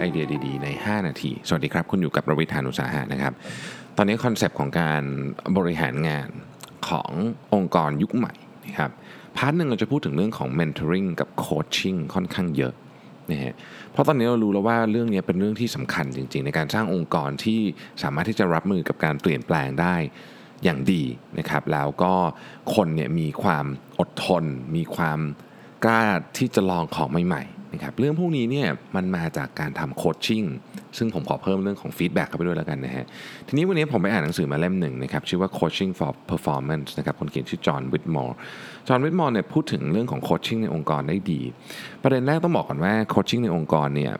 ไอเดียดีๆ ใน 5 นาที สวัสดีครับ คุณอยู่กับประวิธานุสาหะนะครับ ตอนนี้ concept ของการบริหารงานขององค์กรยุคใหม่นะครับ part หนึ่งเราจะพูดถึงเรื่องของ mentoring กับ coaching ค่อนข้างเยอะนะฮะเพราะตอนนี้เรารู้แล้วว่าเรื่องนี้เป็นเรื่องที่สำคัญจริง ๆ ในการสร้างองค์กรที่สามารถที่จะรับมือกับการเปลี่ยนแปลงได้อย่างดีนะครับ แล้วก็คนเนี่ยมีความอดทน มีความกล้าที่จะลองของใหม่ๆ นะครับเรื่องพวกนี้เนี่ยมันมาจากการทำ coaching ซึ่งผมขอเพิ่มเรื่องของ feedback เข้าไปด้วยแล้วกันนะฮะทีนี้วันนี้ผมไปอ่านหนังสือมาเล่มหนึ่งนะครับชื่อว่า Coaching for Performance นะครับคนเขียนชื่อจอห์นวิทมอร์จอห์นวิทมอร์เนี่ยพูดถึงเรื่องของ coaching ในองค์กรได้ดี ประเด็นแรกต้องบอกก่อนว่า coaching ในองค์กรเนี่ย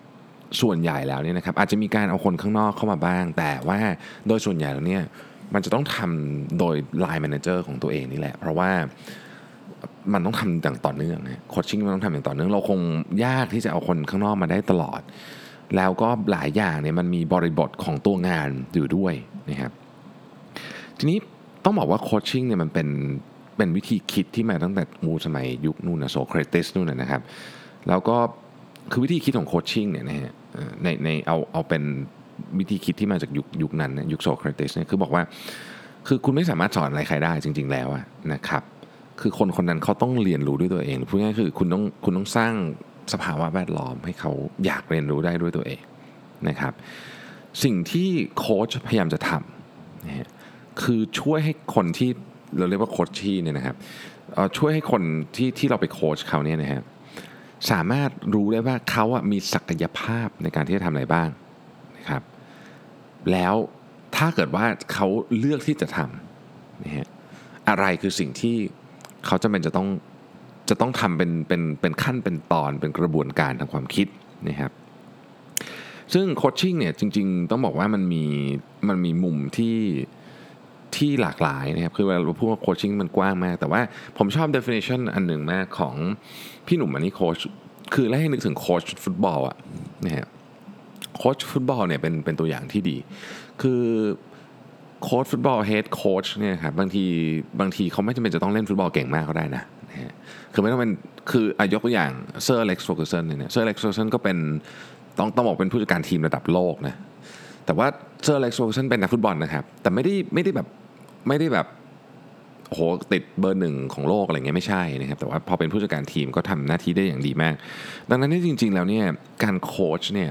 ส่วนใหญ่แล้วเนี่ยนะครับอาจจะมีการเอาคนข้างนอกเข้ามาบ้าง แต่ว่าโดยส่วนใหญ่แล้วเนี่ยมันจะต้องทำโดย Line Manager ของตัวเองนี่แหละ เพราะว่า มันต้องทำอย่างต่อเนื่องนะโคชชิ่งมันต้องทำอย่างต่อเนื่อง เราคงยากที่จะเอาคนข้างนอกมาได้ตลอด แล้วก็หลายอย่างเนี่ยมันมีบริบทของตัวงานอยู่ด้วยนะครับทีนี้ต้องบอกว่าโคชชิ่งเนี่ยมันเป็นเป็นวิธีคิดที่มาตั้งแต่มูสมัยยุคนู่นนะโซเครติสนู่นนะครับ แล้วก็คือวิธีคิดของโคชชิ่งเนี่ยนะฮะในในเอาเอาเป็นวิธีคิดที่มาจากยุคยุคนั้นนะยุคโซเครติสเนี่ยคือบอกว่า คือคุณไม่สามารถสอนอะไรใครได้จริง ๆ แล้วนะครับ คือคนคนนั้นเขาต้องเรียนรู้ด้วยตัวเองพูดง่ายๆคือคุณต้องคุณต้องสร้างสภาวะแวดล้อมให้เขาอยากเรียนรู้ได้ด้วยตัวเองนะครับ สิ่งที่โค้ชพยายามจะทำนะฮะคือช่วยให้คนที่เราเรียกว่าโค้ชที่เนี่ยนะครับช่วยให้คนที่ที่เราไปโค้ชเขาเนี่ยนะฮะสามารถรู้ได้ว่าเขาอะมีศักยภาพในการที่จะทำอะไรบ้างนะครับ แล้วถ้าเกิดว่าเขาเลือกที่จะทำนะฮะอะไรคือสิ่งที่ เขาจำเป็นจะต้องจะต้องทำเป็นเป็นเป็นขั้นเป็นตอนเป็นกระบวนการทางความคิดนะครับซึ่งโคชชิ่งเนี่ยจริง ๆ ต้องบอกว่ามันมีมันมีมุมที่ที่หลากหลายนะครับคือเวลาเราพูดว่าโคชชิ่งมันกว้างมาก แต่ว่าผมชอบ definition อันหนึ่งมากของพี่หนุ่มอันนี้โค้ชคือและให้นึกถึงโค้ชฟุตบอลอะนะฮะโค้ชฟุตบอลเนี่ยเป็นเป็นตัวอย่างที่ดี คือ โค้ชฟุตบอล head coach เนี่ยครับบางทีบางทีเขาไม่จำเป็นจะต้องเล่นฟุตบอลเก่งมากก็ได้นะนะฮะคือไม่ต้องเป็นคืออายกตัวอย่างเซอร์อเล็กซ์เฟอร์กูสันเนี่ยเซอร์อเล็กซ์เฟอร์กูสันก็เป็นต้องต้องบอกเป็นผู้จัดการทีมระดับโลกนะแต่ว่าเซอร์อเล็กซ์เฟอร์กูสันเป็นนักฟุตบอลนะครับ แต่ไม่ได้ไม่ได้แบบไม่ได้แบบโหติดเบอร์หนึ่งของโลกอะไรเงี้ยไม่ใช่นะครับ แต่ว่าพอเป็นผู้จัดการทีมก็ทำหน้าที่ได้อย่างดีมาก ดังนั้นนี่จริง ๆ แล้วเนี่ยการโค้ชเนี่ย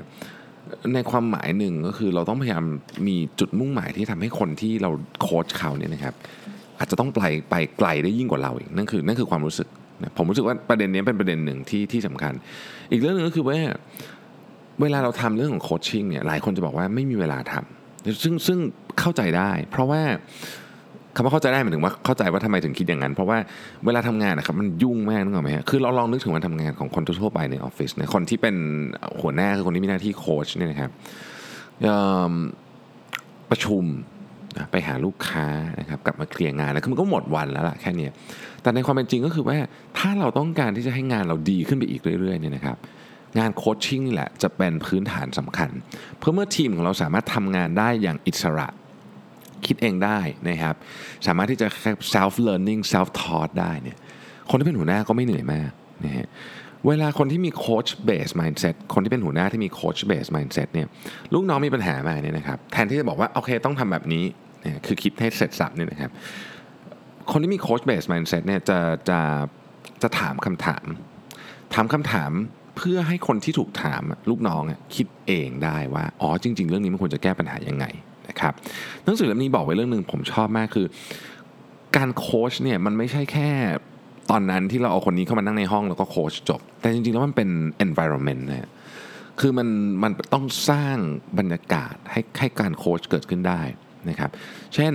ในความหมายหนึ่งก็คือเราต้องพยายามมีจุดมุ่งหมายที่ทำให้คนที่เราโค้ชเขาเนี่ยนะครับอาจจะต้องไปไปไกลได้ยิ่งกว่าเราอีกนั่นคือนั่นคือความรู้สึกผมรู้สึกว่าประเด็นนี้เป็นประเด็นหนึ่งที่ที่สำคัญ อีกเรื่องหนึ่งก็คือว่าเวลาเราทำเรื่องของ coaching เนี่ยหลายคนจะบอกว่าไม่มีเวลาทำซึ่งซึ่งเข้าใจได้ เพราะว่า คำว่าเข้าใจได้หมายถึงว่าเข้าใจว่าทำไมถึงคิดอย่างนั้น เพราะว่าเวลาทำงานนะครับมันยุ่งมากนึกออกไหมฮะคือเราลองนึกถึงวันทำงานของคนทั่วไปในออฟฟิศนะคนที่เป็นหัวหน้าคือคนที่มีหน้าที่โค้ชเนี่ยนะครับประชุมไปหาลูกค้านะครับกลับมาเคลียร์งานแล้วคือมันก็หมดวันแล้วล่ะแค่นี้แต่ในความเป็นจริงก็คือว่าถ้าเราต้องการที่จะให้งานเราดีขึ้นไปอีกเรื่อยๆเนี่ยนะครับงาน coaching นี่แหละจะเป็นพื้นฐานสำคัญ เพื่อเมื่อทีมของเราสามารถทำงานได้อย่างอิสระ คิดเองได้นะครับสามารถที่จะ self learning self taught ได้เนี่ยคนที่เป็นหัวหน้าก็ไม่เหนื่อยมากนะฮะเวลาคนที่มี coach-based mindset คนที่เป็นหัวหน้าที่มี coach-based mindset เนี่ยลูกน้องมีปัญหามาเนี่ยนะครับแทนที่จะบอกว่าโอเคต้องทำแบบนี้เนี่ยคือคิดให้เสร็จสรรพเนี่ยนะครับคนที่มี coach-based mindset เนี่ยจะจะจะถามคำถาม ถามคำถามเพื่อให้คนที่ถูกถามลูกน้องคิดเองได้ว่าอ๋อจริง ๆ เรื่องนี้มันควรจะแก้ปัญหายังไง นะครับหนังสือเล่มนี้บอกไว้เรื่องหนึ่งผมชอบมากคือ การโค้ชเนี่ยมันไม่ใช่แค่ตอนนั้นที่เราเอาคนนี้เข้ามานั่งในห้องแล้วก็โค้ชจบ แต่จริงๆแล้วมันเป็น environment นะคือมันมันต้องสร้างบรรยากาศให้ให้การโค้ชเกิดขึ้นได้นะครับ เช่น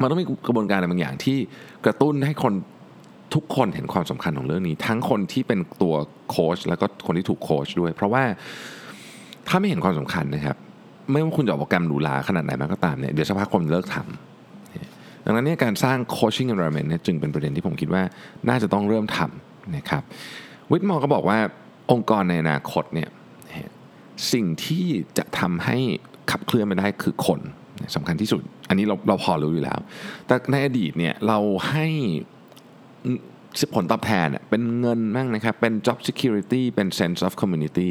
มันต้องมีกระบวนการอะไรบางอย่างที่กระตุ้นให้คนทุกคนเห็นความสำคัญของเรื่องนี้ ทั้งคนที่เป็นตัวโค้ชแล้วก็คนที่ถูกโค้ชด้วย เพราะว่าถ้าไม่เห็นความสำคัญนะครับ ไม่ว่าคุณจะออกโปรแกรมหรูหราขนาดไหนมันก็ตามเนี่ยเดี๋ยวสักพักคนเลิกทำดังนั้นเนี่ยการสร้าง coaching environment เนี่ยจึงเป็นประเด็นที่ผมคิดว่าน่าจะต้องเริ่มทำนะครับวิทมอร์ก็บอกว่าองค์กรในอนาคตเนี่ยสิ่งที่จะทำให้ขับเคลื่อนไปได้คือคนสำคัญที่สุด อันนี้เราเราพอรู้อยู่แล้ว แต่ในอดีตเนี่ยเราให้ ผลตอบแทนเป็นเงินบ้างนะครับ เป็น job security เป็น sense of community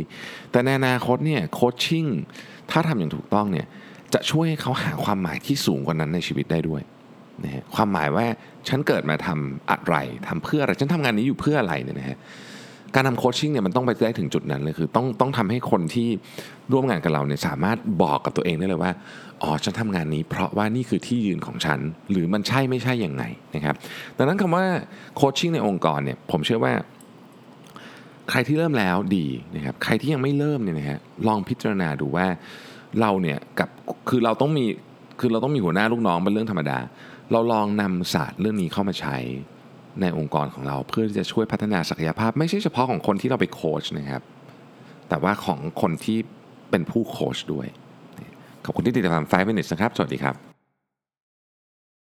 แต่ในอนาคตเนี่ยโคชชิ่งถ้าทำอย่างถูกต้องเนี่ยจะช่วยให้เขาหาความหมายที่สูงกว่านั้นในชีวิตได้ด้วยนะฮะความหมายว่าฉันเกิดมาทำอะไรทำเพื่ออะไร ฉันทำงานนี้อยู่เพื่ออะไรเนี่ยนะฮะ การทำโคชชิ่งเนี่ยมันต้องไปได้ถึงจุดนั้นเลยคือต้องต้องทำให้คนที่ร่วมงานกับเราเนี่ยสามารถบอกกับตัวเองได้เลยว่าอ๋อฉันทำงานนี้ เพราะว่านี่คือที่ยืนของฉัน หรือมันใช่ไม่ใช่อย่างไงนะครับดังนั้นคำว่าโคชชิ่งในองค์กรเนี่ยผมเชื่อว่า ใครที่เริ่มแล้วดีนะครับใครที่ยังไม่เริ่มเนี่ยนะฮะลองพิจารณาดูว่าเราเนี่ยกับคือเราต้องมีคือเราต้องมีหัวหน้าลูกน้องเป็นเรื่องธรรมดา เราลองนำศาสตร์เรื่องนี้เข้ามาใช้ ในองค์กรของเราเพื่อที่จะช่วยพัฒนาศักยภาพ ไม่ใช่เฉพาะของคนที่เราไปโค้ชนะครับ แต่ว่าของคนที่เป็นผู้โค้ชด้วย ขอบคุณที่ติดตาม5 minutes นะครับ สวัสดีครับ